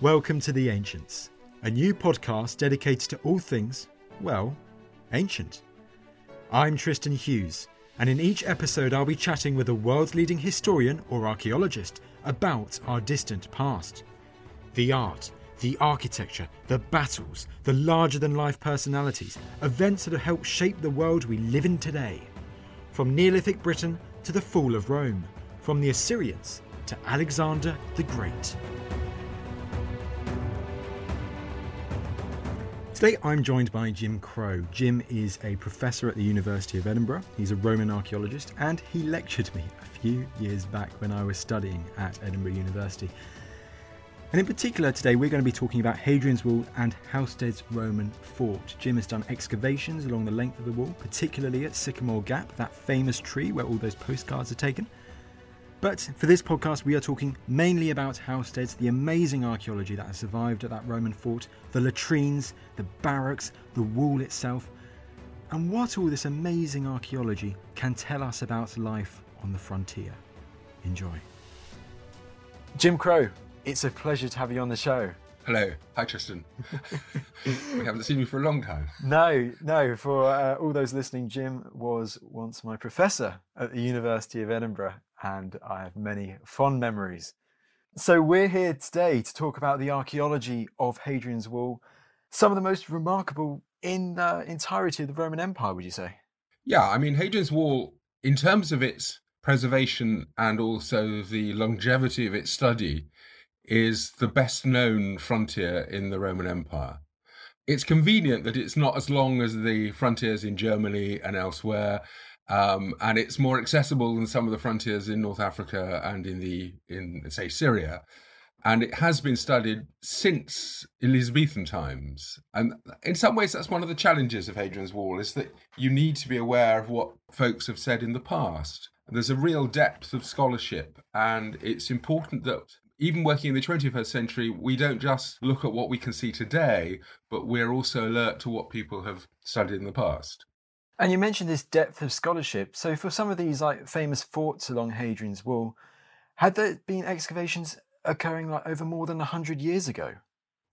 Welcome to The Ancients, a new podcast dedicated to all things, well, ancient. I'm Tristan Hughes, and in each episode I'll be chatting with a world leading historian or archaeologist about our distant past. The art, the architecture, the battles, the larger than life personalities, events that have helped shape the world we live in today. From Neolithic Britain to the fall of Rome, from the Assyrians to Alexander the Great. Today I'm joined by Jim Crow. Jim is a professor at the University of Edinburgh. He's a Roman archaeologist and he lectured me a few years back when I was studying at Edinburgh University. And in particular, today we're going to be talking about Hadrian's Wall and Housesteads Roman fort. Jim has done excavations along the length of the wall, particularly at Sycamore Gap, that famous tree where all those postcards are taken. But for this podcast, we are talking mainly about Housesteads, the amazing archaeology that has survived at that Roman fort, the latrines, the barracks, the wall itself, and what all this amazing archaeology can tell us about life on the frontier. Enjoy. Jim Crow, it's a pleasure to have you on the show. Hello. Hi, Tristan. we haven't seen you for a long time. No, no. For uh, all those listening, Jim was once my professor at the University of Edinburgh and I have many fond memories. So, we're here today to talk about the archaeology of Hadrian's Wall, some of the most remarkable in the entirety of the Roman Empire, would you say? Yeah, I mean, Hadrian's Wall, in terms of its preservation and also the longevity of its study, is the best known frontier in the Roman Empire. It's convenient that it's not as long as the frontiers in Germany and elsewhere, um, and it's more accessible than some of the frontiers in North Africa and in the in say Syria. And it has been studied since Elizabethan times. And in some ways, that's one of the challenges of Hadrian's Wall is that you need to be aware of what folks have said in the past. There's a real depth of scholarship, and it's important that even working in the 21st century, we don't just look at what we can see today, but we're also alert to what people have studied in the past. And you mentioned this depth of scholarship. So for some of these like famous forts along Hadrian's Wall, had there been excavations occurring like over more than hundred years ago?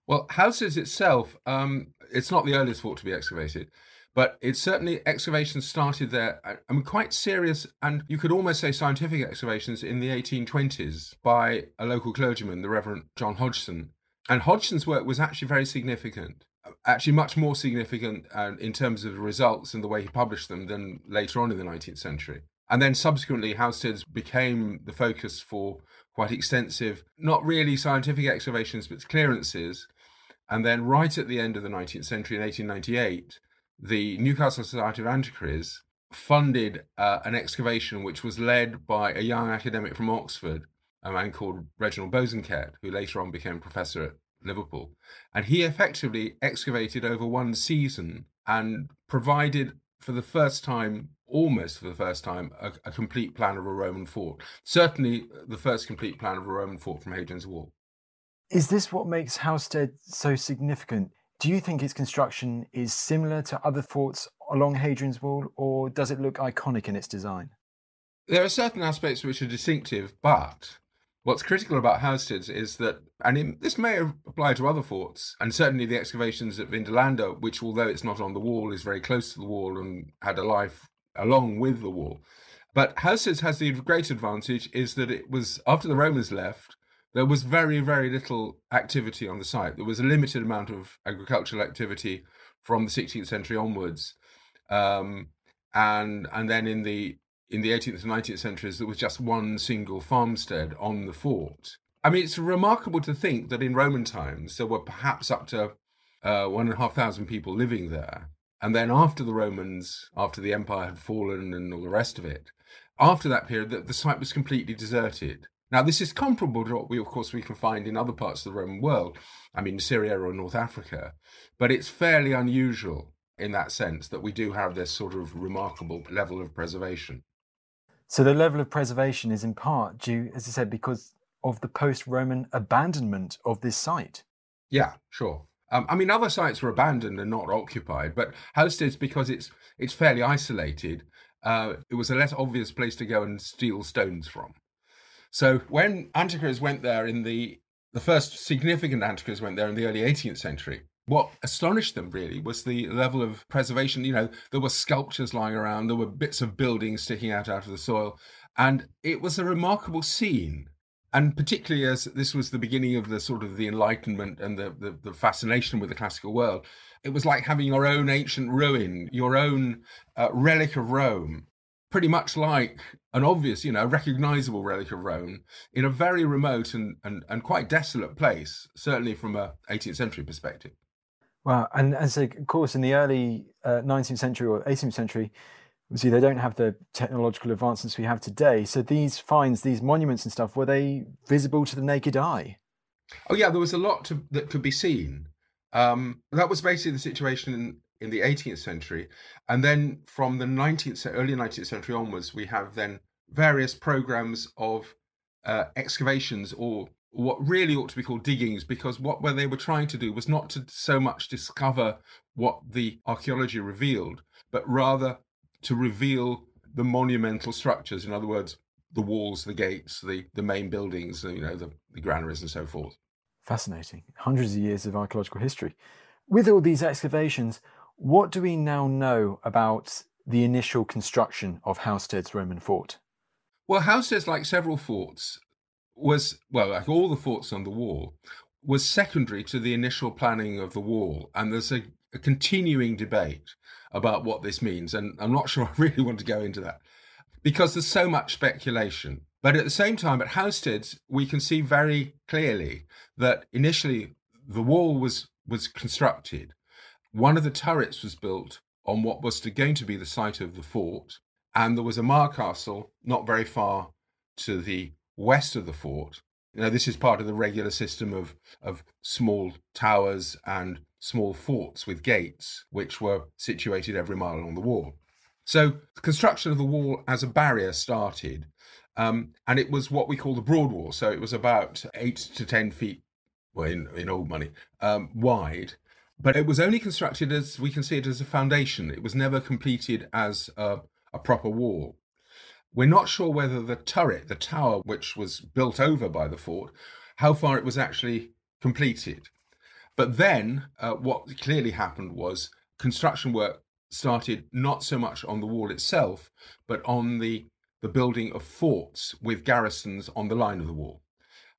Well, Houses itself, um, it's not the earliest fort to be excavated, but it's certainly excavations started there. Uh, I mean, quite serious, and you could almost say scientific excavations in the 1820s by a local clergyman, the Reverend John Hodgson. And Hodgson's work was actually very significant actually much more significant uh, in terms of the results and the way he published them than later on in the 19th century. And then subsequently, Housesteads became the focus for quite extensive, not really scientific excavations, but clearances. And then, right at the end of the 19th century, in 1898, the Newcastle Society of Antiquaries funded uh, an excavation which was led by a young academic from Oxford, a man called Reginald Bosanquet, who later on became professor at Liverpool. And he effectively excavated over one season and provided for the first time, almost for the first time, a, a, complete plan of a Roman fort. Certainly the first complete plan of a Roman fort from Hadrian's Wall. Is this what makes Housestead so significant? Do you think its construction is similar to other forts along Hadrian's Wall, or does it look iconic in its design? There are certain aspects which are distinctive, but What's critical about Housesteads is that, and it, this may apply to other forts, and certainly the excavations at Vindolanda, which, although it's not on the wall, is very close to the wall and had a life along with the wall. But Housesteads has the great advantage is that it was, after the Romans left, there was very, very little activity on the site. There was a limited amount of agricultural activity from the 16th century onwards. Um, and and then in the in the 18th and 19th centuries, there was just one single farmstead on the fort. I mean, it's remarkable to think that in Roman times there were perhaps up to uh, one and a half thousand people living there, And then after the Romans, after the empire had fallen and all the rest of it, after that period, the, the site was completely deserted. Now, this is comparable to what we, of course, we can find in other parts of the Roman world. I mean, Syria or North Africa, but it's fairly unusual in that sense that we do have this sort of remarkable level of preservation. So the level of preservation is in part due, as I said, because of the post-Roman abandonment of this site. Yeah, sure. Um, I mean, other sites were abandoned and not occupied, but Housesteads, because it's it's fairly isolated, uh, it was a less obvious place to go and steal stones from. So when antiquaries went there in the the first significant antiquaries went there in the early 18th century, what astonished them really was the level of preservation. You know, there were sculptures lying around, there were bits of buildings sticking out out of the soil, and it was a remarkable scene. And particularly as this was the beginning of the sort of the Enlightenment and the, the, the fascination with the classical world, it was like having your own ancient ruin, your own uh, relic of Rome, pretty much like an obvious, you know, recognizable relic of Rome in a very remote and, and, and quite desolate place, certainly from a 18th century perspective. Well, and, and so, of course, in the early uh, 19th century or 18th century, we see, they don't have the technological advancements we have today. So these finds, these monuments and stuff, were they visible to the naked eye? Oh yeah, there was a lot to, that could be seen. Um, that was basically the situation in, in the 18th century, and then from the 19th, early 19th century onwards, we have then various programs of uh, excavations or what really ought to be called diggings because what they were trying to do was not to so much discover what the archaeology revealed but rather to reveal the monumental structures in other words the walls the gates the the main buildings you know the, the granaries and so forth. Fascinating. Hundreds of years of archaeological history. With all these excavations what do we now know about the initial construction of Housesteads Roman fort? Well, Housesteads, like several forts, was, well, like all the forts on the wall, was secondary to the initial planning of the wall. And there's a, a continuing debate about what this means. And I'm not sure I really want to go into that because there's so much speculation. But at the same time, at Housesteads, we can see very clearly that initially the wall was was constructed. One of the turrets was built on what was to, going to be the site of the fort, and there was a milecastle not very far to the west of the fort. Now, this is part of the regular system of, of small towers and small forts with gates, which were situated every mile along the wall. So, the construction of the wall as a barrier started, um, and it was what we call the broad wall. So, it was about eight to 10 feet, well, in, in old money, um, wide. But it was only constructed as we can see it as a foundation. It was never completed as a, a proper wall. We're not sure whether the turret, the tower which was built over by the fort, how far it was actually completed. But then uh, what clearly happened was construction work started not so much on the wall itself, but on the, the building of forts with garrisons on the line of the wall.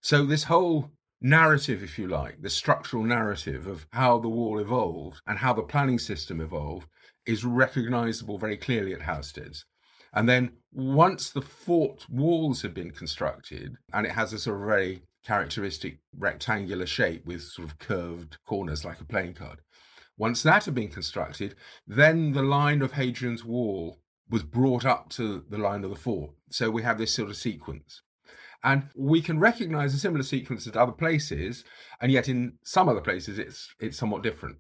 So this whole narrative, if you like, the structural narrative of how the wall evolved and how the planning system evolved is recognizable very clearly at Housesteads. And then once the fort walls have been constructed, and it has a sort of very characteristic rectangular shape with sort of curved corners like a playing card. Once that had been constructed, then the line of Hadrian's wall was brought up to the line of the fort. So we have this sort of sequence. And we can recognize a similar sequence at other places, and yet in some other places it's it's somewhat different.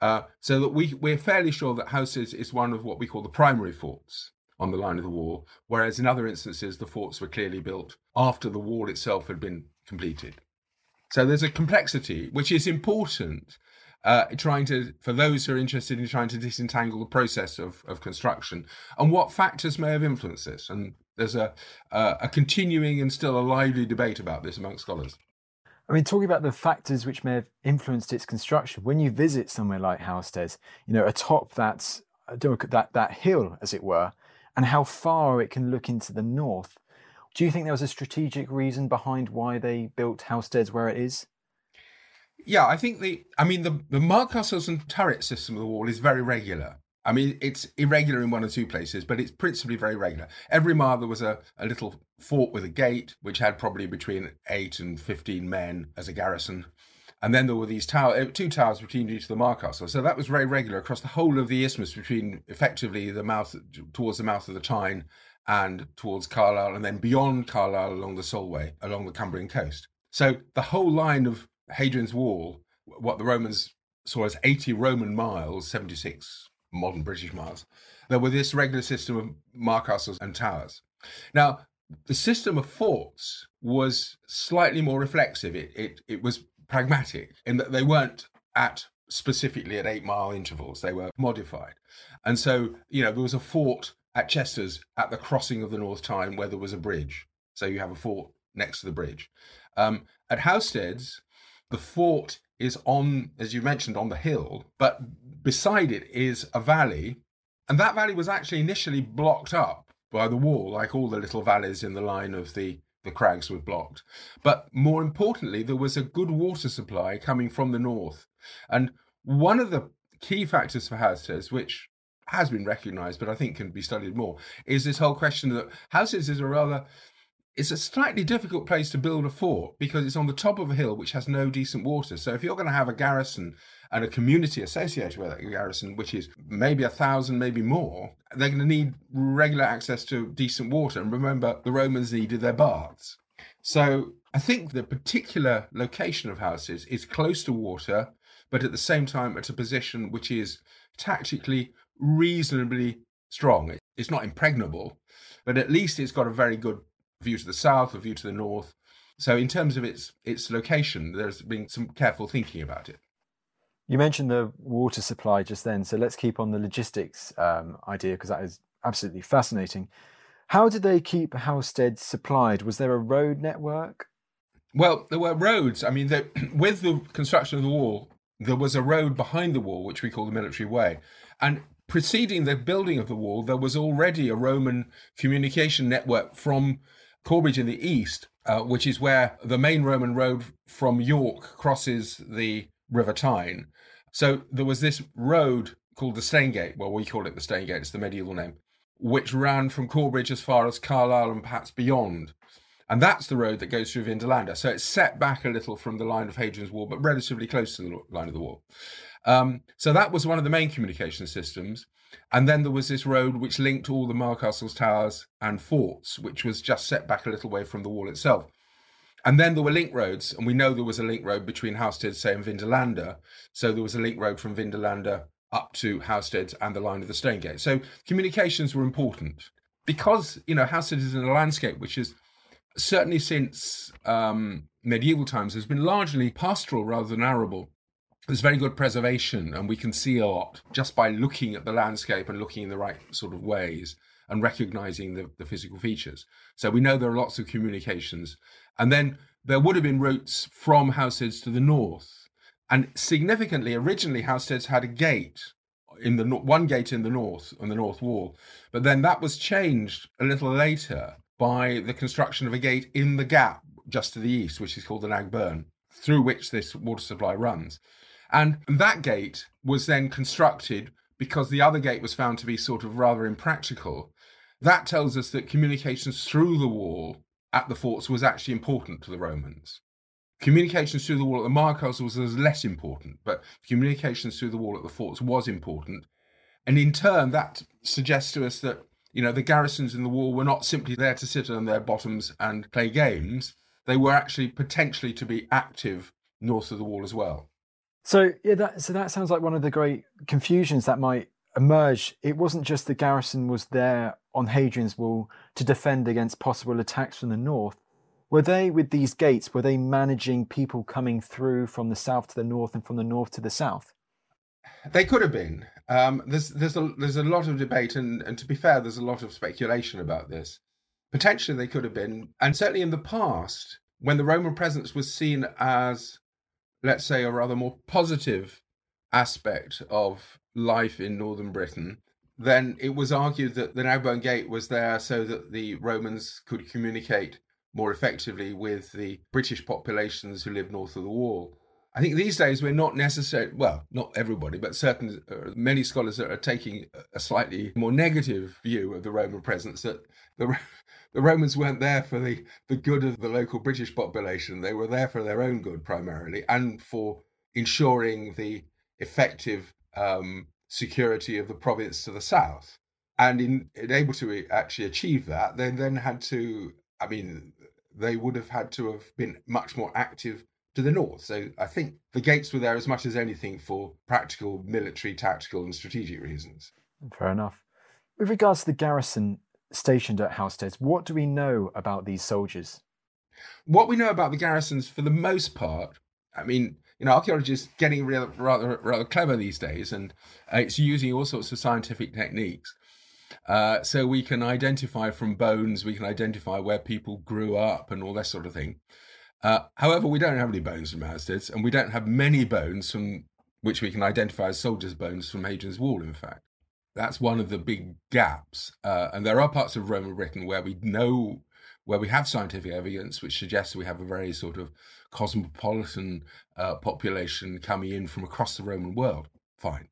Uh, so that we we're fairly sure that Housesteads is one of what we call the primary forts on the line of the wall, whereas in other instances, the forts were clearly built after the wall itself had been completed. So there's a complexity which is important. Uh, trying to, for those who are interested in trying to disentangle the process of, of construction and what factors may have influenced this. And there's a, uh, a continuing and still a lively debate about this among scholars. I mean, talking about the factors which may have influenced its construction, when you visit somewhere like Housesteads, you know, atop that, uh, that, that hill, as it were, and how far it can look into the north. Do you think there was a strategic reason behind why they built Housesteads where it is? Yeah, I think the. I mean, the the milecastles and turret system of the wall is very regular. I mean, it's irregular in one or two places, but it's principally very regular. Every mile there was a, a little fort with a gate, which had probably between eight and fifteen men as a garrison. And then there were these tower, uh, two towers between each of the milecastle. So that was very regular across the whole of the isthmus between effectively the mouth towards the mouth of the Tyne and towards Carlisle, and then beyond Carlisle along the Solway, along the Cumbrian coast. So the whole line of Hadrian's Wall, what the Romans saw as 80 Roman miles, 76 modern British miles, there were this regular system of milecastles and towers. Now, the system of forts was slightly more reflexive. It, it, it was pragmatic in that they weren't at specifically at eight mile intervals, they were modified. And so, you know, there was a fort at Chesters at the crossing of the North Tyne where there was a bridge. So you have a fort next to the bridge. Um, at Housesteads, the fort is on, as you mentioned, on the hill, but beside it is a valley. And that valley was actually initially blocked up by the wall, like all the little valleys in the line of the, the crags were blocked. But more importantly, there was a good water supply coming from the north. And one of the key factors for Houses, which has been recognised, but I think can be studied more, is this whole question that houses is a rather it's a slightly difficult place to build a fort because it's on the top of a hill which has no decent water. So if you're going to have a garrison and a community associated with that garrison, which is maybe a thousand, maybe more, they're going to need regular access to decent water. And remember, the Romans needed their baths. So I think the particular location of houses is close to water, but at the same time at a position which is tactically reasonably strong. It's not impregnable, but at least it's got a very good view to the south, a view to the north. So in terms of its its location, there's been some careful thinking about it. You mentioned the water supply just then, so let's keep on the logistics um, idea because that is absolutely fascinating. How did they keep Housestead supplied? Was there a road network? Well, there were roads. I mean, with the construction of the wall, there was a road behind the wall, which we call the military way. And preceding the building of the wall, there was already a Roman communication network from Corbridge in the east, uh, which is where the main Roman road from York crosses the River Tyne. So there was this road called the Stanegate. Well, we call it the Stanegate, it's the medieval name, which ran from Corbridge as far as Carlisle and perhaps beyond. And that's the road that goes through Vindolanda. So it's set back a little from the line of Hadrian's Wall, but relatively close to the line of the wall. Um, so that was one of the main communication systems. And then there was this road which linked all the milecastles towers and forts, which was just set back a little way from the wall itself. And then there were link roads, and we know there was a link road between Housestead, say, and Vindolanda. So there was a link road from Vindolanda up to Housestead and the line of the Stanegate. So communications were important because you know Housestead is in a landscape which is certainly since um, medieval times has been largely pastoral rather than arable there's very good preservation and we can see a lot just by looking at the landscape and looking in the right sort of ways and recognizing the, the physical features. So we know there are lots of communications. And then there would have been routes from Housesteads to the north. And significantly, originally, Housesteads had a gate in the one gate in the north on the north wall, but then that was changed a little later by the construction of a gate in the gap just to the east, which is called the Knag Burn, through which this water supply runs. And that gate was then constructed because the other gate was found to be sort of rather impractical. That tells us that communications through the wall at the forts was actually important to the Romans. Communications through the wall at the milecastle was less important, but communications through the wall at the forts was important. And in turn, that suggests to us that you know the garrisons in the wall were not simply there to sit on their bottoms and play games; they were actually potentially to be active north of the wall as well. So yeah, that so that sounds like one of the great confusions that might emerge. It wasn't just the garrison was there on Hadrian's Wall to defend against possible attacks from the north. Were they with these gates? Were they managing people coming through from the south to the north and from the north to the south? They could have been. Um, there's there's a there's a lot of debate, and and to be fair, there's a lot of speculation about this. Potentially, they could have been, and certainly in the past, when the Roman presence was seen as let's say, a rather more positive aspect of life in northern Britain, then it was argued that the Knag Burn Gate was there so that the Romans could communicate more effectively with the British populations who lived north of the wall. I think these days we're not necessarily, well, not everybody, but certain, uh, many scholars are taking a slightly more negative view of the Roman presence that the, the Romans weren't there for the, the good of the local British population. They were there for their own good primarily and for ensuring the effective um, security of the province to the south. And in, in able to actually achieve that, they then had to, I mean, they would have had to have been much more active to the north. So I think the gates were there as much as anything for practical, military, tactical, and strategic reasons. Fair enough. With regards to the garrison stationed at Housesteads, what do we know about these soldiers? What we know about the garrisons, for the most part, I mean, you know, archaeologists getting real, rather rather clever these days, and uh, it's using all sorts of scientific techniques. Uh, so we can identify from bones, we can identify where people grew up and all that sort of thing. Uh, however, we don't have any bones from Housesteads, and we don't have many bones from which we can identify as soldiers' bones from Hadrian's Wall, in fact. That's one of the big gaps. Uh, and there are parts of Roman Britain where we know, where we have scientific evidence which suggests we have a very sort of cosmopolitan uh, population coming in from across the Roman world. Fine.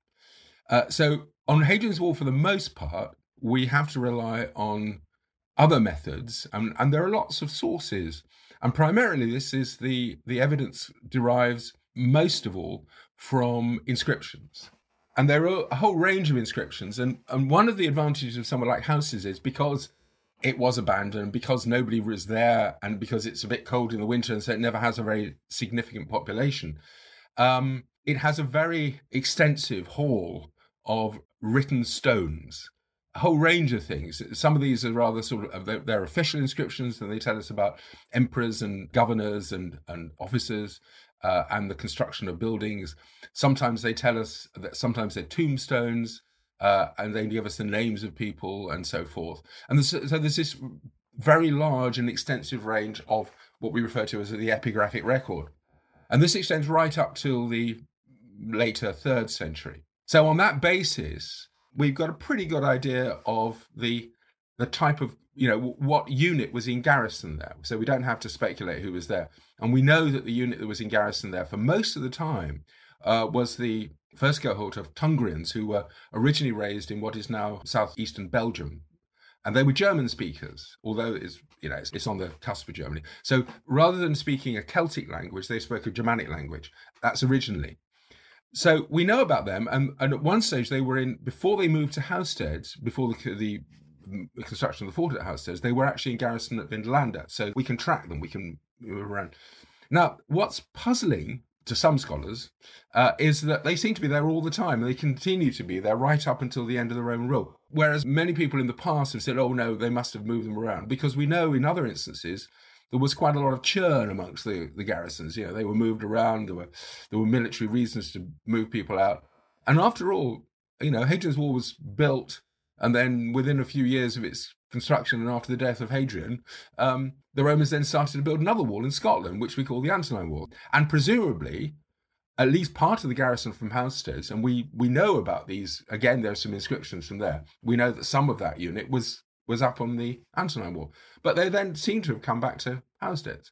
Uh, so on Hadrian's Wall, for the most part, we have to rely on other methods, and, and there are lots of sources and primarily, this is the, the evidence derives most of all from inscriptions. And there are a whole range of inscriptions. And, and one of the advantages of somewhere like Houses is because it was abandoned, because nobody was there, and because it's a bit cold in the winter, and so it never has a very significant population. Um, it has a very extensive hall of written stones a whole range of things. Some of these are rather sort of they're, they're official inscriptions, and they tell us about emperors and governors and and officers. Uh, and the construction of buildings. Sometimes they tell us that sometimes they're tombstones, uh, and they give us the names of people and so forth. And so there's this very large and extensive range of what we refer to as the epigraphic record. And this extends right up till the later third century. So, on that basis, we've got a pretty good idea of the the type of you know what unit was in garrison there? So we don't have to speculate who was there. And we know that the unit that was in garrison there for most of the time uh, was the first cohort of tungrians who were originally raised in what is now southeastern belgium. And they were german speakers although it's you know it's, it's on the cusp of germany. So rather than speaking a celtic language they spoke a germanic language. That's originally. So we know about them, and, and at one stage they were in before they moved to Housesteads, before the, the construction of the fort at Housesteads, they were actually in garrison at Vindolanda. So we can track them, we can move around. Now, what's puzzling to some scholars uh, is that they seem to be there all the time. and They continue to be there right up until the end of the Roman rule. Whereas many people in the past have said, oh no, they must have moved them around. Because we know in other instances there was quite a lot of churn amongst the, the garrisons. You know, they were moved around. There were there were military reasons to move people out. And after all, you know, Hadrian's Wall was built, and then within a few years of its construction, and after the death of Hadrian, um, the Romans then started to build another wall in Scotland, which we call the Antonine Wall, and presumably. At least part of the garrison from Housesteads, and we we know about these. Again, there are some inscriptions from there. We know that some of that unit was was up on the Antonine Wall. But they then seem to have come back to Housesteads.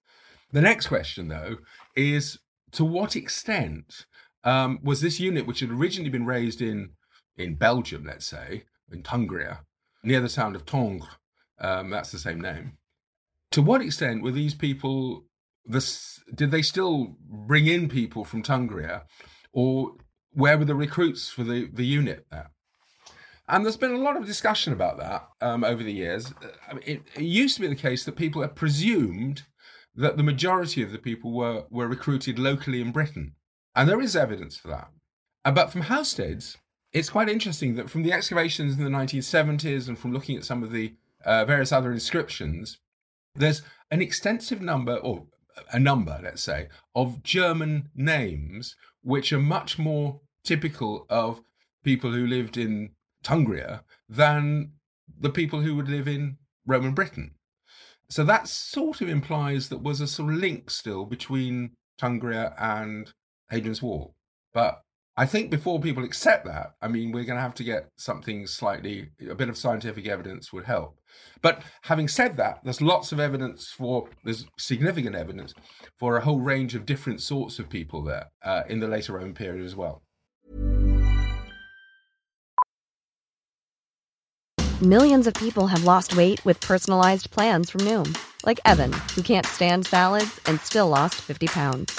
The next question, though, is to what extent um, was this unit, which had originally been raised in, in Belgium, let's say, in Tungria, near the sound of Tongres, um, that's the same name, to what extent were these people, did they still bring in people from Tungria, or where were the recruits for the, the unit there? And there's been a lot of discussion about that um, over the years. I mean, it, it, used to be the case that people had presumed that the majority of the people were, were recruited locally in Britain. And there is evidence for that. Uh, but from Housesteads, it's quite interesting that from the excavations in the 1970s and from looking at some of the uh, various other inscriptions, there's an extensive number, or a number, let's say, of German names which are much more typical of people who lived in Tungria than the people who would live in Roman Britain. So that sort of implies that was a sort of link still between Tungria and Hadrian's Wall. But I think before people accept that, I mean, we're going to have to get something slightly, a bit of scientific evidence would help. But having said that, there's lots of evidence for, there's significant evidence for a whole range of different sorts of people there uh, in the later Roman period as well. Millions of people have lost weight with personalized plans from Noom, like Evan, who can't stand salads and still lost 50 pounds.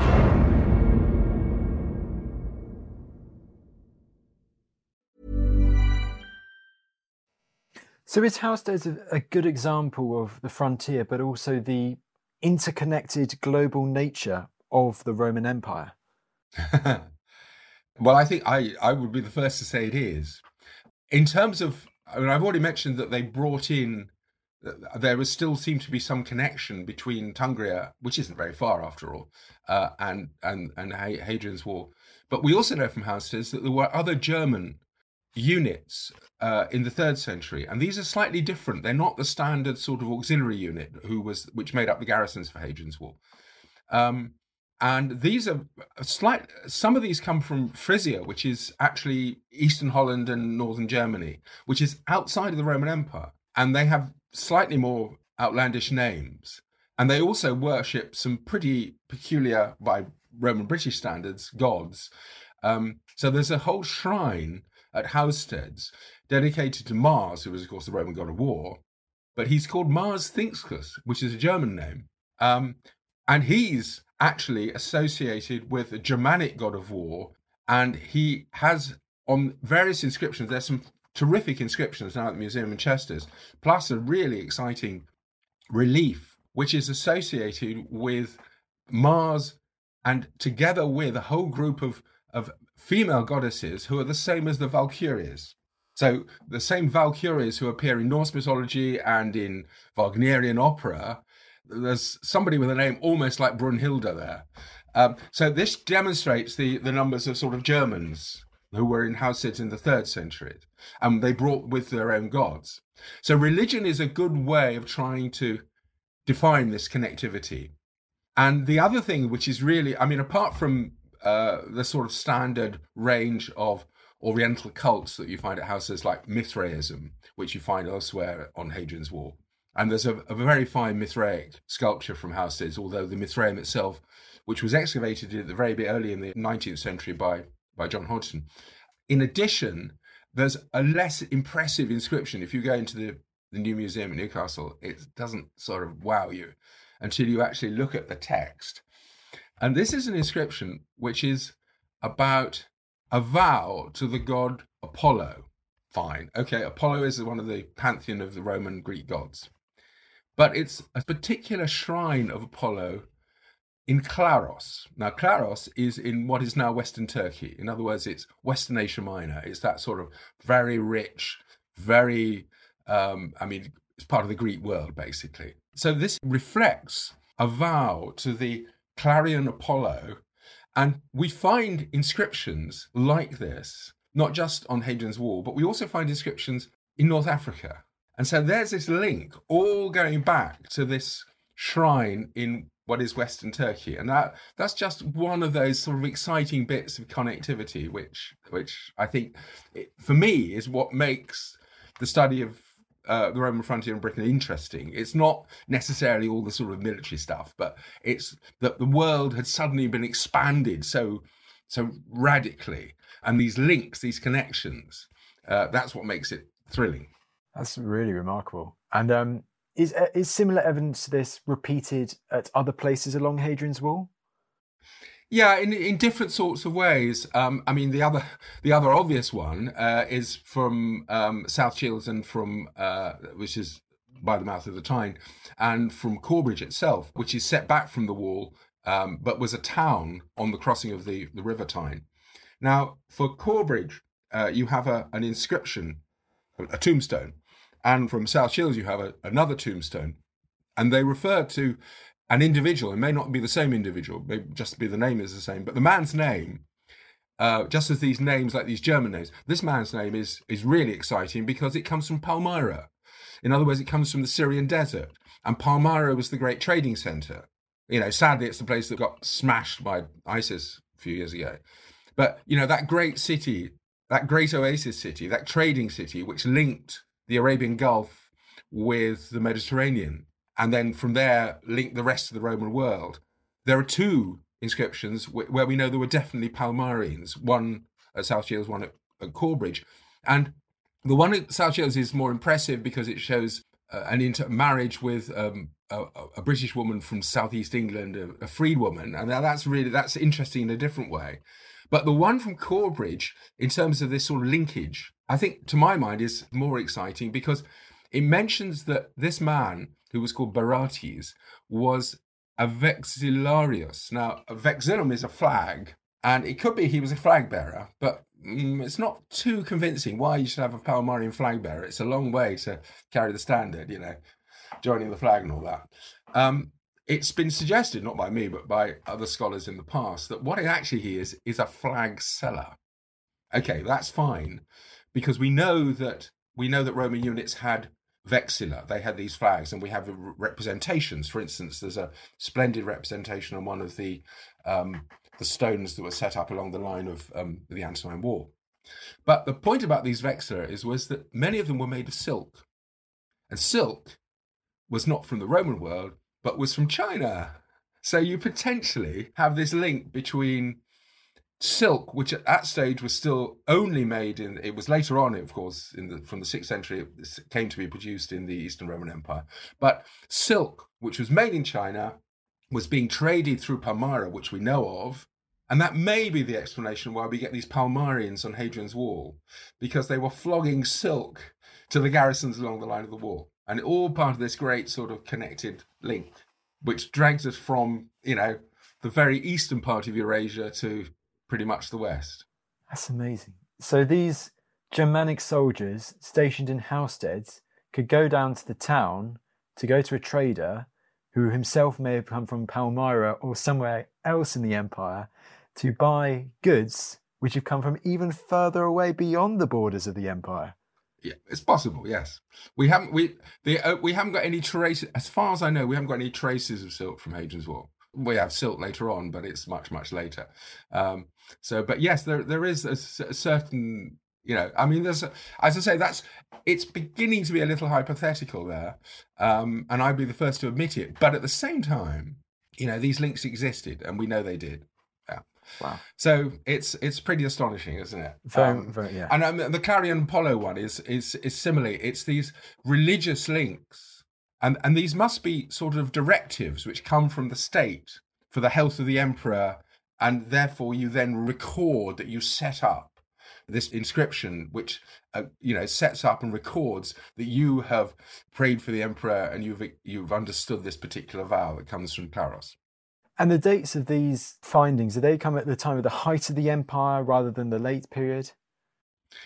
So is Housesteads a, a good example of the frontier, but also the interconnected global nature of the Roman Empire? well, I think I, I would be the first to say it is. In terms of, I mean, I've already mentioned that they brought in, there was still seemed to be some connection between Tungria, which isn't very far after all, uh, and and and Hadrian's Wall. But we also know from Housesteads that there were other German units uh, in the third century, and these are slightly different. They're not the standard sort of auxiliary unit who was which made up the garrisons for Hadrian's Wall. Um, and these are slight. Some of these come from Frisia, which is actually eastern Holland and northern Germany, which is outside of the Roman Empire, and they have slightly more outlandish names. And they also worship some pretty peculiar, by Roman British standards, gods. Um, so there's a whole shrine at Housesteads, dedicated to Mars, who was, of course, the Roman god of war. But he's called Mars Thincsus, which is a German name. Um, and he's actually associated with the Germanic god of war. And he has on various inscriptions, there's some terrific inscriptions now at the museum in Chesters, plus a really exciting relief, which is associated with Mars and together with a whole group of, of female goddesses who are the same as the Valkyries. So the same Valkyries who appear in Norse mythology and in Wagnerian opera. There's somebody with a name almost like Brunhilde there. Um, so this demonstrates the, the numbers of sort of Germans who were in Housesteads in the third century, and they brought with their own gods. So religion is a good way of trying to define this connectivity. And the other thing, which is really, I mean, apart from uh, the sort of standard range of Oriental cults that you find at houses like Mithraism, which you find elsewhere on Hadrian's Wall. And there's a, a very fine Mithraic sculpture from houses, although the Mithraeum itself, which was excavated at the very bit early in the 19th century by, by John Hodgson. In addition, there's a less impressive inscription. If you go into the, the new museum in Newcastle, it doesn't sort of wow you until you actually look at the text. And this is an inscription which is about a vow to the god Apollo. Fine. Okay, Apollo is one of the pantheon of the Roman Greek gods. But it's a particular shrine of Apollo in Claros. Now, Claros is in what is now Western Turkey. In other words, it's Western Asia Minor. It's that sort of very rich, very, um, I mean, it's part of the Greek world, basically. So this reflects a vow to the Clarian Apollo. And we find inscriptions like this, not just on Hadrian's Wall, but we also find inscriptions in North Africa. And so there's this link all going back to this shrine in what is Western Turkey. And that that's just one of those sort of exciting bits of connectivity, which which I think for me is what makes the study of uh, the Roman frontier in Britain interesting. It's not necessarily all the sort of military stuff, but it's that the world had suddenly been expanded so so radically, and these links, these connections, uh, that's what makes it thrilling. That's really remarkable. And um, is uh, is similar evidence to this repeated at other places along Hadrian's Wall? Yeah, in in different sorts of ways. Um, I mean, the other the other obvious one uh, is from um, South Shields and from uh, which is by the mouth of the Tyne, and from Corbridge itself, which is set back from the wall, um, but was a town on the crossing of the the River Tyne. Now, for Corbridge, uh, you have a, an inscription, a tombstone, and from South Shields you have a, another tombstone, and they refer to an individual. It may not be the same individual, may just be the name is the same, but the man's name, uh, just as these names, like these German names, this man's name is is really exciting because it comes from Palmyra. In other words, it comes from the Syrian desert, and Palmyra was the great trading center. You know, sadly, it's the place that got smashed by ISIS a few years ago. But you know, that great city, that great oasis city, that trading city, which linked the Arabian Gulf with the Mediterranean and then from there link the rest of the Roman world. There are two inscriptions where we know there were definitely Palmyrians, one at South Shields, one at, at Corbridge. And the one at South Shields is more impressive because it shows uh, an intermarriage with um, a, a, British woman from southeast England, a, a freed woman, and that's really that's interesting in a different way. But the one from Corbridge, in terms of this sort of linkage, I think to my mind is more exciting because it mentions that this man who was called Barates, was a vexillarius. Now, a vexillum is a flag, and it could be he was a flag bearer, but mm, it's not too convincing why you should have a Palmyrian flag bearer. It's a long way to carry the standard, you know, joining the flag and all that. Um, it's been suggested, not by me, but by other scholars in the past, that what it actually is is a flag seller. Okay, that's fine, because we know that we know that Roman units had vexilla. They had these flags, and we have representations. For instance, there's a splendid representation on one of the um, the stones that were set up along the line of um, the Antonine Wall. But the point about these vexilla is was that many of them were made of silk, and silk was not from the Roman world, but was from China. So you potentially have this link between silk, which at that stage was still only made in, it was later on, of course, in the, from the sixth century, it came to be produced in the Eastern Roman Empire. But silk, which was made in China, was being traded through Palmyra, which we know of. And that may be the explanation why we get these Palmyrians on Hadrian's Wall, because they were flogging silk to the garrisons along the line of the wall. And all part of this great sort of connected link, which drags us from, you know, the very eastern part of Eurasia to pretty much the west. That's amazing. So these Germanic soldiers stationed in housesteads could go down to the town to go to a trader who himself may have come from Palmyra or somewhere else in the empire to buy goods which have come from even further away beyond the borders of the empire. Yeah, it's possible. Yes, we haven't we the, uh, we haven't got any traces. As far as I know, we haven't got any traces of silk from Hadrian's Wall we have silk later on, but it's much much later. Um, so, but yes, there there is a, a certain you know i mean there's a, as i say that's it's beginning to be a little hypothetical there um, and i'd be the first to admit it. But at the same time you know these links existed and we know they did. Yeah. Wow. So it's it's pretty astonishing isn't it? Very, um, very yeah. and um, the Clarian Apollo one is is is similarly it's these religious links and, and these must be sort of directives which come from the state for the health of the emperor. And therefore, you then record that you set up this inscription, which uh, you know sets up and records that you have prayed for the emperor and you've you've understood this particular vow that comes from Claros. And the dates of these findings, do they come at the time of the height of the empire rather than the late period?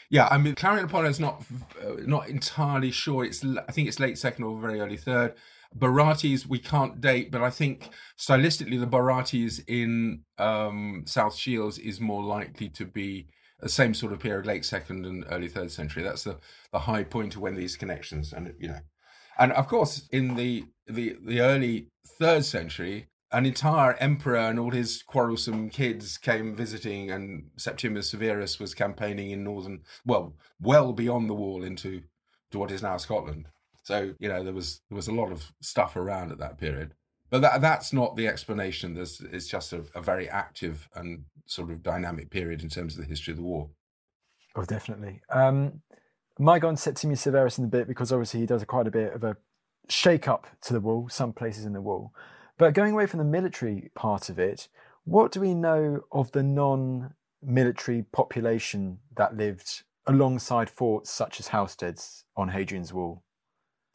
Yeah, I mean, Clarian Apollo is not uh, not entirely sure. It's I think it's late second or very early third. Barates we can't date, but I think stylistically the Barates in um, South Shields is more likely to be the same sort of period, late second and early third century. That's the the high point of when these connections and you know, and of course in the the the early third century, an entire emperor and all his quarrelsome kids came visiting, and Septimius Severus was campaigning in northern, well, well beyond the wall into to what is now Scotland. So you know there was there was a lot of stuff around at that period, but that that's not the explanation. There's it's just a, a very active and sort of dynamic period in terms of the history of the war. Oh, definitely. Um, go on Septimius Severus in a bit because obviously he does quite a bit of a shake up to the wall, some places in the wall. But going away from the military part of it, what do we know of the non military population that lived alongside forts such as Housesteads on Hadrian's Wall?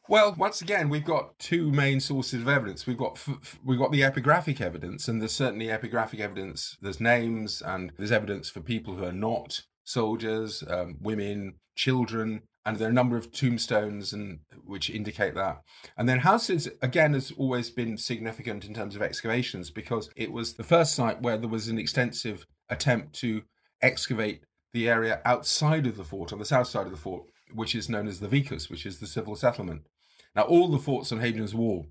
Well, once again, we've got two main sources of evidence. We've got we've got the epigraphic evidence, and there's certainly epigraphic evidence. There's names, and there's evidence for people who are not soldiers, um, women, children, and there are a number of tombstones and which indicate that. And then Houses again has always been significant in terms of excavations because it was the first site where there was an extensive attempt to excavate the area outside of the fort, on the south side of the fort, which is known as the Vicus, which is the civil settlement. Now, all the forts on Hadrian's Wall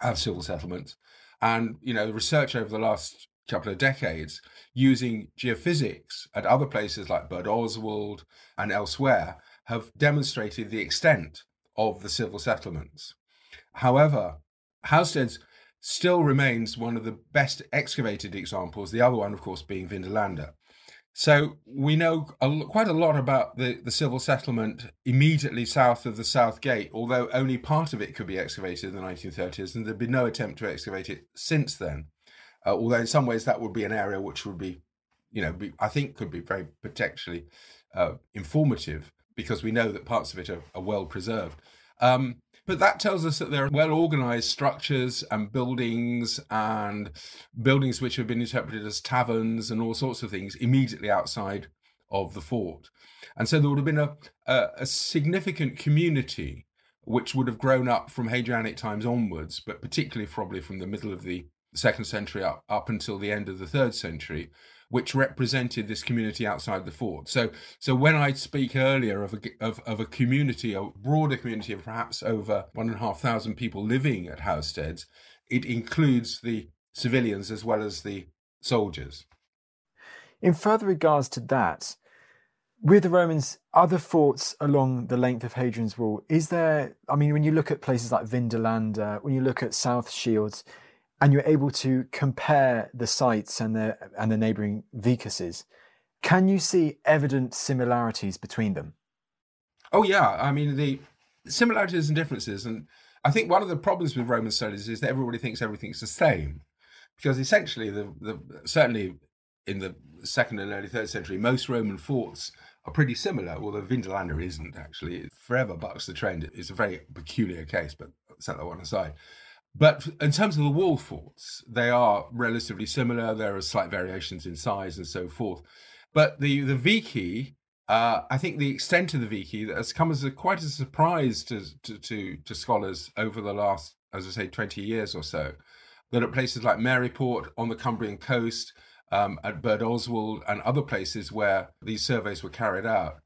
have civil settlements, and you know, research over the last couple of decades using geophysics at other places like Birdoswald and elsewhere have demonstrated the extent of the civil settlements. However, Housesteads still remains one of the best excavated examples, the other one, of course, being Vindolanda. So we know a, quite a lot about the, the civil settlement immediately south of the South Gate, although only part of it could be excavated in the 1930s, and there'd been no attempt to excavate it since then. Uh, although in some ways that would be an area which would be, you know, be, I think could be very potentially uh, informative because we know that parts of it are, are well preserved. Um, but that tells us that there are well organized structures and buildings and buildings which have been interpreted as taverns and all sorts of things immediately outside of the fort. And so there would have been a, a, a significant community which would have grown up from Hadrianic times onwards, but particularly probably from the middle of the second century up, up until the end of the third century, which represented this community outside the fort. So, so when I speak earlier of a, of, of a community, a broader community of perhaps over one and a half thousand people living at Housesteads, it includes the civilians as well as the soldiers. In further regards to that, with the Romans, other forts along the length of Hadrian's Wall, is there, I mean, when you look at places like Vindolanda, uh, when you look at South Shields, and you're able to compare the sites and the and the neighboring vicuses, can you see evident similarities between them? Oh yeah, I mean the similarities and differences, and I think one of the problems with Roman studies is that everybody thinks everything's the same, because essentially the the certainly in the second and early third century, most Roman forts are pretty similar, although Vindolanda isn't actually. It forever bucks the trend. It's a very peculiar case, but set that one aside. But in terms of the wall forts, they are relatively similar. There are slight variations in size and so forth. But the the Vici, uh, I think the extent of the Vici has come as a, quite a surprise to, to, to to scholars over the last, as I say, twenty years or so. That at places like Maryport on the Cumbrian coast, um, at Birdoswald, and other places where these surveys were carried out,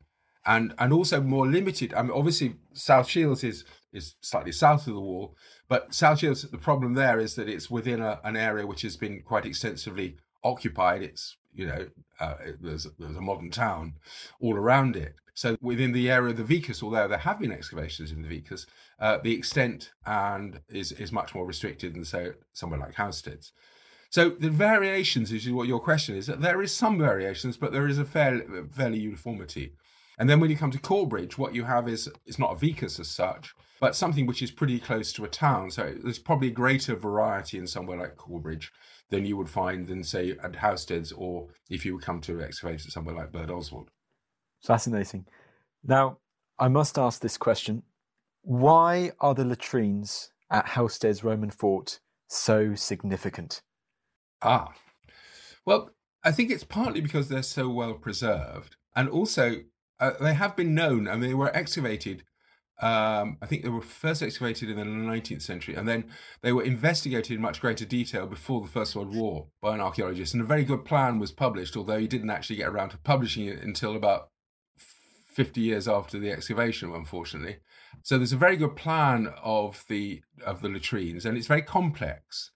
and and also more limited. I mean, obviously South Shields is is slightly south of the wall, but South Shields. The problem there is that it's within a, an area which has been quite extensively occupied. It's you know uh, there's there's a modern town all around it. So within the area of the Vicus, although there have been excavations in the Vicus, uh, the extent and is is much more restricted than say somewhere like Housesteads. So the variations which is what your question is. There is some variations, but there is a fair, fairly uniformity. And then when you come to Corbridge, what you have is it's not a vicus as such, but something which is pretty close to a town. So there's probably greater variety in somewhere like Corbridge than you would find than say at Housesteads or if you would come to excavate at somewhere like Birdoswald. Fascinating. Now, I must ask this question. Why are the latrines at Housesteads Roman fort so significant? Ah, well, I think it's partly because they're so well preserved. And also, uh, they have been known and they were excavated. Um, I think they were first excavated in the 19th century, and then they were investigated in much greater detail before the First World War by an archaeologist. And a very good plan was published, although he didn't actually get around to publishing it until about 50 years after the excavation, unfortunately. So there's a very good plan of the of the latrines, and it's very complex.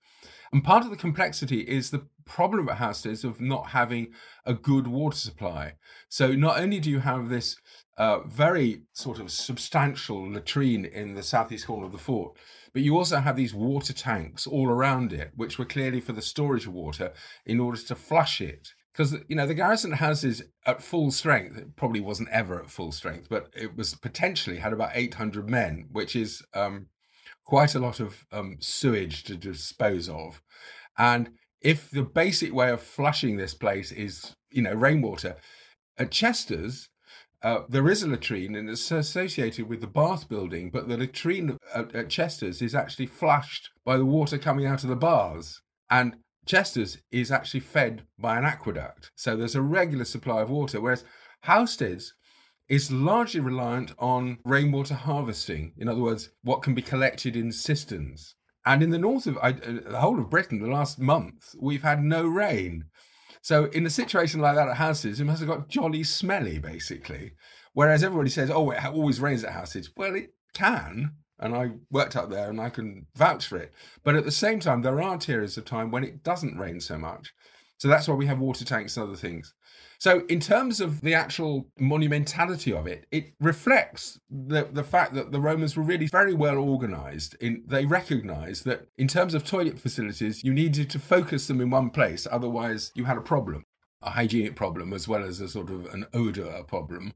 And part of the complexity is the problem at Housesteads of not having a good water supply. So not only do you have this uh, very sort of substantial latrine in the southeast corner of the fort, but you also have these water tanks all around it, which were clearly for the storage of water in order to flush it. Because you know the garrison houses at full strength, it probably wasn't ever at full strength, but it was potentially had about 800 men, which is um, quite a lot of um, sewage to dispose of. And if the basic way of flushing this place is, you know, rainwater, at Chesters, uh, there is a latrine and it's associated with the bath building, but the latrine at, at Chesters is actually flushed by the water coming out of the bars. And Chesters is actually fed by an aqueduct. So there's a regular supply of water, whereas Housesteads is largely reliant on rainwater harvesting. In other words, what can be collected in cisterns. And in the north of uh, the whole of Britain, the last month, we've had no rain. So in a situation like that at Housesteads, it must have got jolly smelly, basically. Whereas everybody says, "Oh, it always rains at Housesteads." Well, it can, and I worked up there, and I can vouch for it. But at the same time, there are periods of time when it doesn't rain so much. So that's why we have water tanks and other things. So, in terms of the actual monumentality of it, it reflects the, the fact that the Romans were really very well organized. In, they recognized that in terms of toilet facilities, you needed to focus them in one place, otherwise, you had a problem a hygienic problem as well as a sort of an odor problem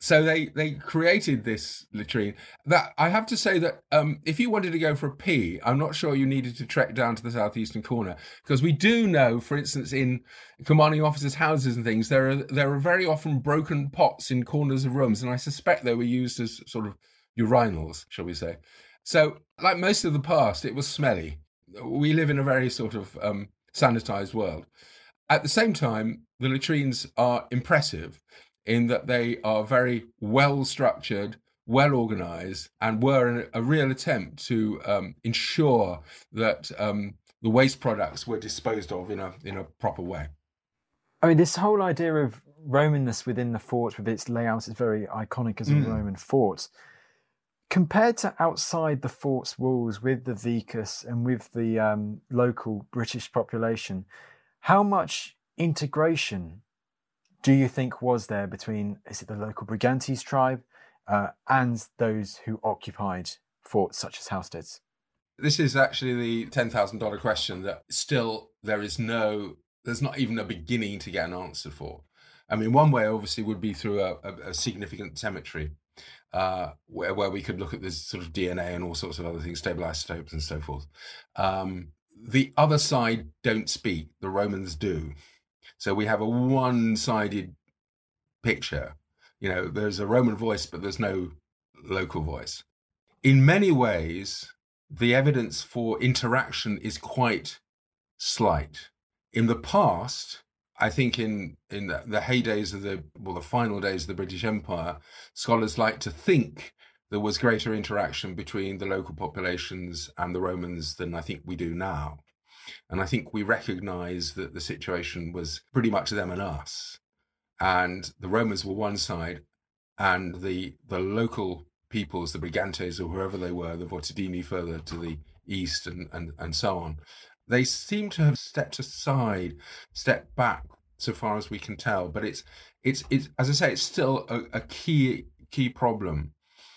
so they they created this latrine that i have to say that um, if you wanted to go for a pee i'm not sure you needed to trek down to the southeastern corner because we do know for instance in commanding officers houses and things there are there are very often broken pots in corners of rooms and i suspect they were used as sort of urinals shall we say. So like most of the past it was smelly. We live in a very sort of um, sanitized world. At the same time the latrines are impressive in that they are very well structured, well organized, and were a real attempt to um, ensure that um, the waste products were disposed of in a in a proper way. I mean, this whole idea of Romanness within the fort, with its layout, is very iconic as a mm. Roman fort. Compared to outside the fort's walls, with the vicus and with the um, local British population, how much integration do you think was there between is it the local Brigantes tribe uh, and those who occupied forts such as Housesteads? This is actually the ten thousand dollar question that still there is no there's not even a beginning to get an answer for. I mean, one way obviously would be through a, a, a significant cemetery, uh, where where we could look at this sort of DNA and all sorts of other things, stable isotopes and so forth. Um, the other side don't speak; the Romans do. So we have a one sided picture. You know, there's a Roman voice, but there's no local voice. In many ways, the evidence for interaction is quite slight. In the past, I think in in the, the heydays of the well, the final days of the British Empire, scholars like to think there was greater interaction between the local populations and the Romans than I think we do now. And I think we recognize that the situation was pretty much them and us. And the Romans were one side, and the the local peoples, the Brigantes or whoever they were, the Votadini further to the east and, and, and so on, they seem to have stepped aside, stepped back so far as we can tell. But it's it's it's as I say, it's still a, a key key problem.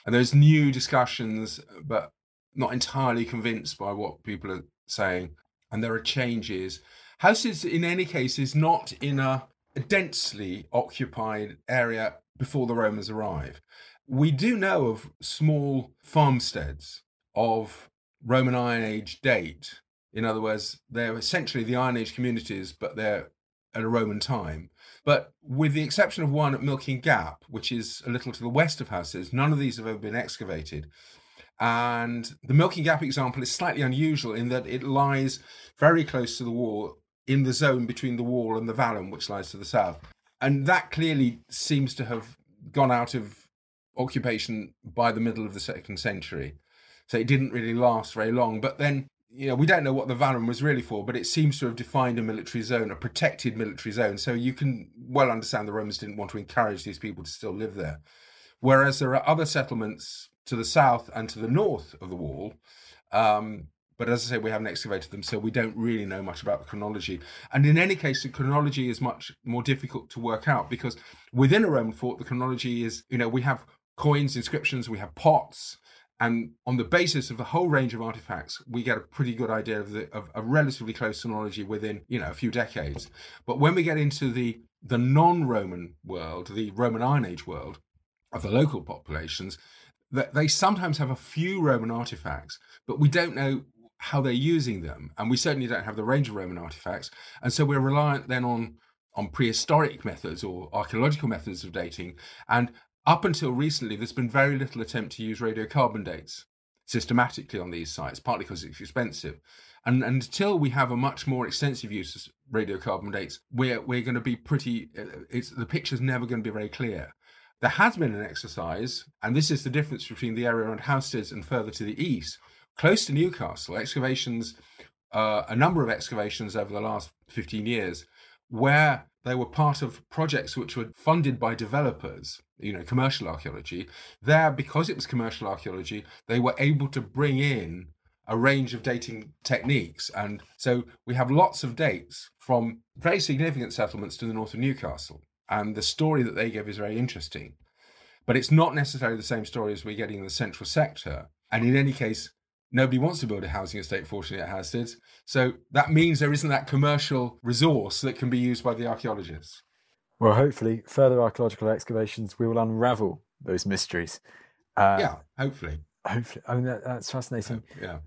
And there's new discussions, but not entirely convinced by what people are saying and there are changes. Houses, in any case, is not in a densely occupied area before the Romans arrive. We do know of small farmsteads of Roman Iron Age date. In other words, they're essentially the Iron Age communities, but they're at a Roman time. But with the exception of one at Milking Gap, which is a little to the west of Houses, none of these have ever been excavated. And the Milking Gap example is slightly unusual in that it lies very close to the wall in the zone between the wall and the vallum, which lies to the south. And that clearly seems to have gone out of occupation by the middle of the second century. So it didn't really last very long. But then, you know, we don't know what the vallum was really for, but it seems to have defined a military zone, a protected military zone. So you can well understand the Romans didn't want to encourage these people to still live there. Whereas there are other settlements to the south and to the north of the wall. Um, but as I say, we haven't excavated them, so we don't really know much about the chronology. And in any case, the chronology is much more difficult to work out because within a Roman fort, the chronology is, you know, we have coins, inscriptions, we have pots, and on the basis of the whole range of artifacts, we get a pretty good idea of, the, of a relatively close chronology within, you know, a few decades. But when we get into the the non-Roman world, the Roman Iron Age world of the local populations, that they sometimes have a few Roman artifacts, but we don't know how they're using them, and we certainly don't have the range of Roman artifacts, and so we're reliant then on on prehistoric methods or archaeological methods of dating. And up until recently, there's been very little attempt to use radiocarbon dates systematically on these sites, partly because it's expensive. And, and until we have a much more extensive use of radiocarbon dates, we're, we're going to be pretty, uh, it's, the picture's never going to be very clear. There has been an exercise, and this is the difference between the area around Housesteads and further to the east, close to Newcastle, excavations, uh, a number of excavations over the last 15 years, where they were part of projects which were funded by developers, you know, commercial archaeology. There, because it was commercial archaeology, they were able to bring in a range of dating techniques. And so we have lots of dates from very significant settlements to the north of Newcastle. And the story that they give is very interesting. But it's not necessarily the same story as we're getting in the central sector. And in any case, nobody wants to build a housing estate, fortunately, at Housesteads. So that means there isn't that commercial resource that can be used by the archaeologists. Well, hopefully, further archaeological excavations we will unravel those mysteries. Uh, yeah, hopefully. Hopefully. I mean, that, that's fascinating. yeah.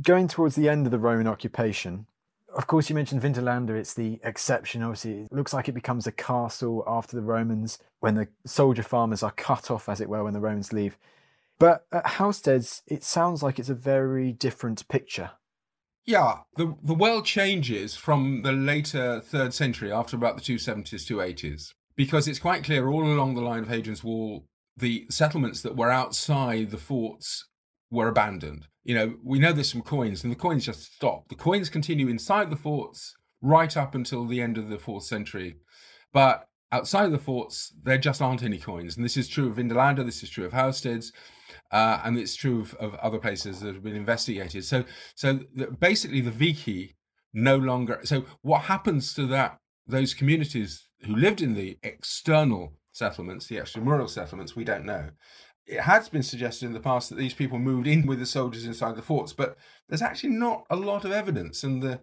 Going towards the end of the Roman occupation, of course, you mentioned Vindolanda. It's the exception. Obviously, it looks like it becomes a castle after the Romans when the soldier farmers are cut off, as it were, when the Romans leave. But at Housesteads, it sounds like it's a very different picture. Yeah, the the world changes from the later third century, after about the 270s, 280s, because it's quite clear all along the line of Hadrian's Wall, the settlements that were outside the forts were abandoned. You know, we know there's some coins, and the coins just stop. The coins continue inside the forts right up until the end of the fourth century, but outside of the forts, there just aren't any coins. And this is true of Vindolanda, this is true of Housesteads. Uh, and it's true of, of, other places that have been investigated. So, so the, basically, the Vici no longer. So, what happens to that those communities who lived in the external settlements, the extramural settlements, we don't know. It has been suggested in the past that these people moved in with the soldiers inside the forts, but there's actually not a lot of evidence. And the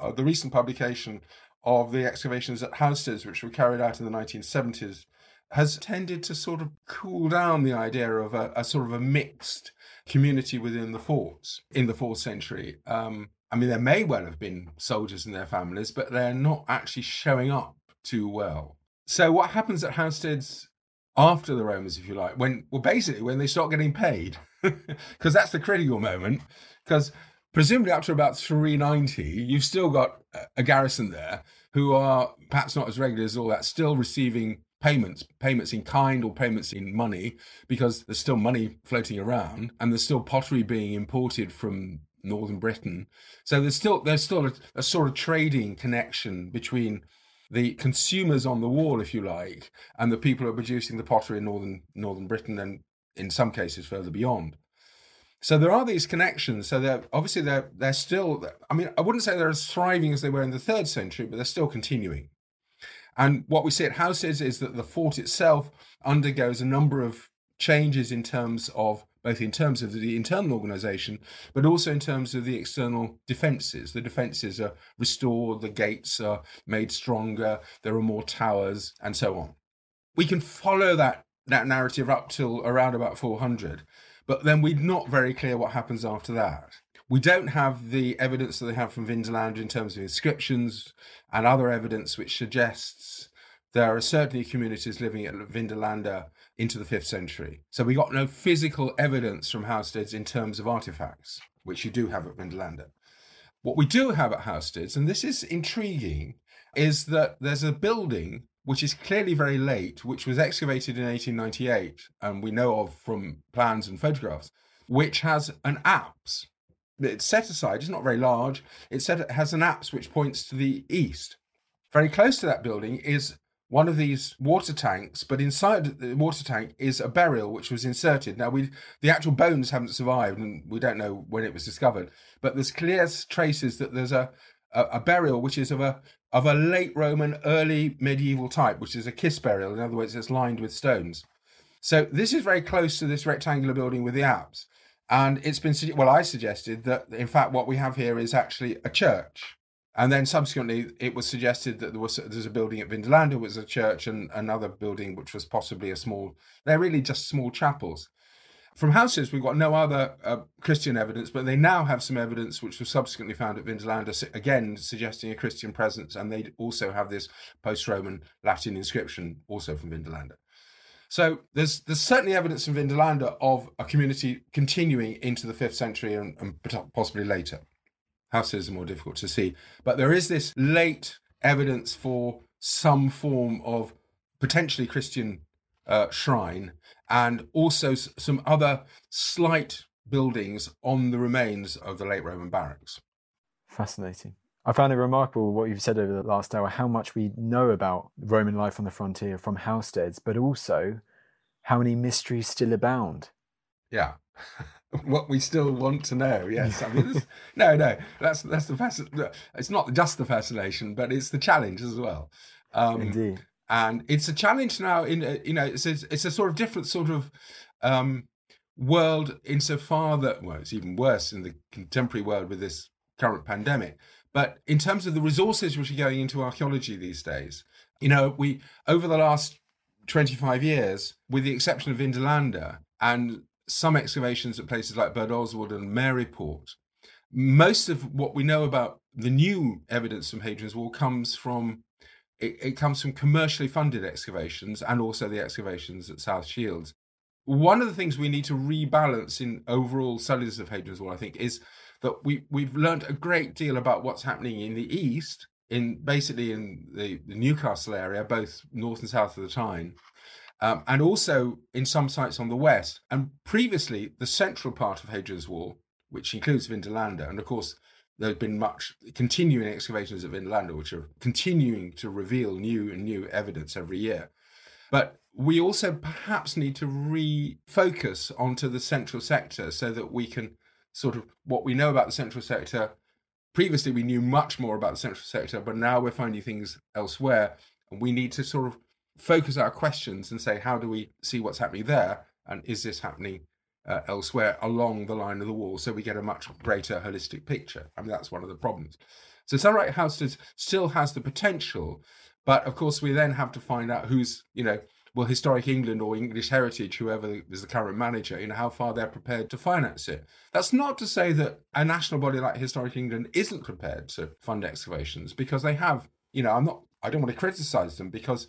uh, the recent publication of the excavations at Housesteads, which were carried out in the 1970s, has tended to sort of cool down the idea of a, a sort of a mixed community within the forts in the fourth century. Um, I mean, there may well have been soldiers and their families, but they're not actually showing up too well. So, what happens at Housesteads after the Romans, if you like, when well, basically when they start getting paid, because that's the critical moment. Because presumably up to about 390, you've still got a garrison there who are perhaps not as regular as all that, still receiving payments, payments in kind or payments in money, because there's still money floating around and there's still pottery being imported from northern Britain. So there's still there's still a, a sort of trading connection between the consumers on the wall, if you like, and the people who are producing the pottery in northern northern Britain and in some cases further beyond. So there are these connections. So they're obviously they're they're still. I mean, I wouldn't say they're as thriving as they were in the third century, but they're still continuing. And what we see at Houses is that the fort itself undergoes a number of changes in terms of both in terms of the internal organization, but also in terms of the external defenses. The defenses are restored, the gates are made stronger, there are more towers, and so on. We can follow that, that narrative up till around about 400, but then we're not very clear what happens after that. We don't have the evidence that they have from Vindolanda in terms of inscriptions and other evidence which suggests there are certainly communities living at Vindolanda into the 5th century. So we got no physical evidence from Housesteads in terms of artifacts, which you do have at Vindolanda. What we do have at Housesteads, and this is intriguing, is that there's a building which is clearly very late, which was excavated in 1898, and we know of from plans and photographs, which has an apse it's set aside. It's not very large. It set it has an apse which points to the east. Very close to that building is one of these water tanks, but inside the water tank is a burial which was inserted. Now we the actual bones haven't survived, and we don't know when it was discovered. But there's clear traces that there's a a, a burial which is of a of a late Roman, early medieval type, which is a cist burial. In other words, it's lined with stones. So this is very close to this rectangular building with the apse. And it's been, well, I suggested that in fact what we have here is actually a church. And then subsequently, it was suggested that there was there's a building at Vindolanda was a church and another building which was possibly a small. They're really just small chapels. from houses, we've got no other uh, Christian evidence, but they now have some evidence which was subsequently found at Vindolanda, again suggesting a Christian presence, and they also have this post-Roman Latin inscription, also from Vindolanda. So there's there's certainly evidence from Vindolanda of a community continuing into the fifth century and, and possibly later. Houses are more difficult to see, but there is this late evidence for some form of potentially Christian uh, shrine and also some other slight buildings on the remains of the late Roman barracks. Fascinating. I found it remarkable what you've said over the last hour, how much we know about Roman life on the frontier from Housesteads, but also how many mysteries still abound. Yeah. what we still want to know. Yes, I mean, this, no, no, that's that's the fasc- It's not just the fascination, but it's the challenge as well. Um, Indeed and it's a challenge now. In a, you know, it's a, it's a sort of different sort of um, world insofar that well, it's even worse in the contemporary world with this current pandemic. But in terms of the resources which are going into archaeology these days, you know, we over the last 25 years, with the exception of Vindolanda and some excavations at places like Birdoswald and Maryport, most of what we know about the new evidence from Hadrian's Wall comes from it, it comes from commercially funded excavations and also the excavations at South Shields. One of the things we need to rebalance in overall studies of Hadrian's Wall, I think, is that we we've learned a great deal about what's happening in the east, in basically in the, the Newcastle area, both north and south of the Tyne, um, and also in some sites on the west. And previously, the central part of Hadrian's Wall, which includes Vindolanda, and of course there's been much continuing excavations of Vindolanda, which are continuing to reveal new and new evidence every year. But we also perhaps need to refocus onto the central sector so that we can sort of what we know about the central sector. Previously, we knew much more about the central sector, but now we're finding things elsewhere. And we need to sort of focus our questions and say, how do we see what's happening there? And is this happening uh, elsewhere along the line of the wall so we get a much greater holistic picture. I mean, that's one of the problems. So Sunlight House still has the potential, but of course, we then have to find out who's, you know, well, Historic England or English Heritage, whoever is the current manager, you know, how far they're prepared to finance it. That's not to say that a national body like Historic England isn't prepared to fund excavations because they have, you know, I'm not, I don't want to criticize them because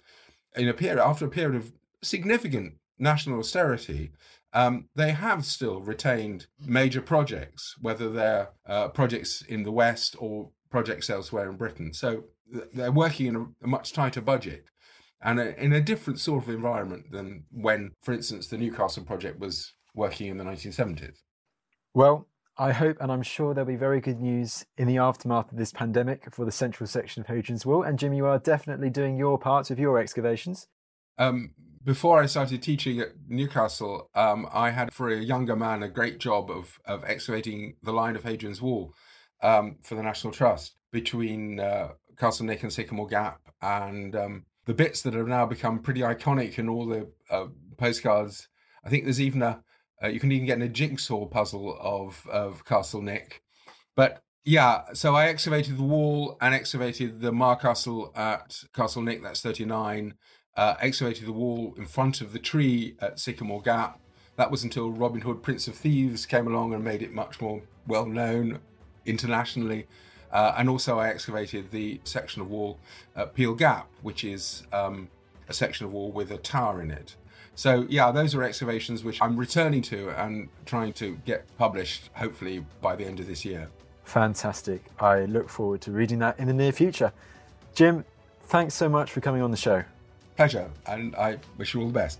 in a period, after a period of significant national austerity, um, they have still retained major projects, whether they're uh, projects in the West or projects elsewhere in Britain. So they're working in a, a much tighter budget and a, in a different sort of environment than when, for instance, the Newcastle project was working in the 1970s. Well, I hope and I'm sure there'll be very good news in the aftermath of this pandemic for the central section of Hadrian's Wall. And Jim, you are definitely doing your part with your excavations. Um, before I started teaching at Newcastle, um, I had for a younger man a great job of of excavating the line of Hadrian's Wall um, for the National Trust between uh, Castle Nick and Sycamore Gap, and um, the bits that have now become pretty iconic in all the uh, postcards. I think there's even a uh, you can even get in a jigsaw puzzle of of Castle Nick, but yeah, so I excavated the wall and excavated the milecastle at Castle Nick. That's 39 uh, excavated the wall in front of the tree at Sycamore Gap. That was until Robin Hood, Prince of Thieves, came along and made it much more well known internationally. Uh, and also, I excavated the section of wall at Peel Gap, which is um, a section of wall with a tower in it. So, yeah, those are excavations which I'm returning to and trying to get published, hopefully by the end of this year. Fantastic. I look forward to reading that in the near future. Jim, thanks so much for coming on the show pleasure, and I wish you all the best.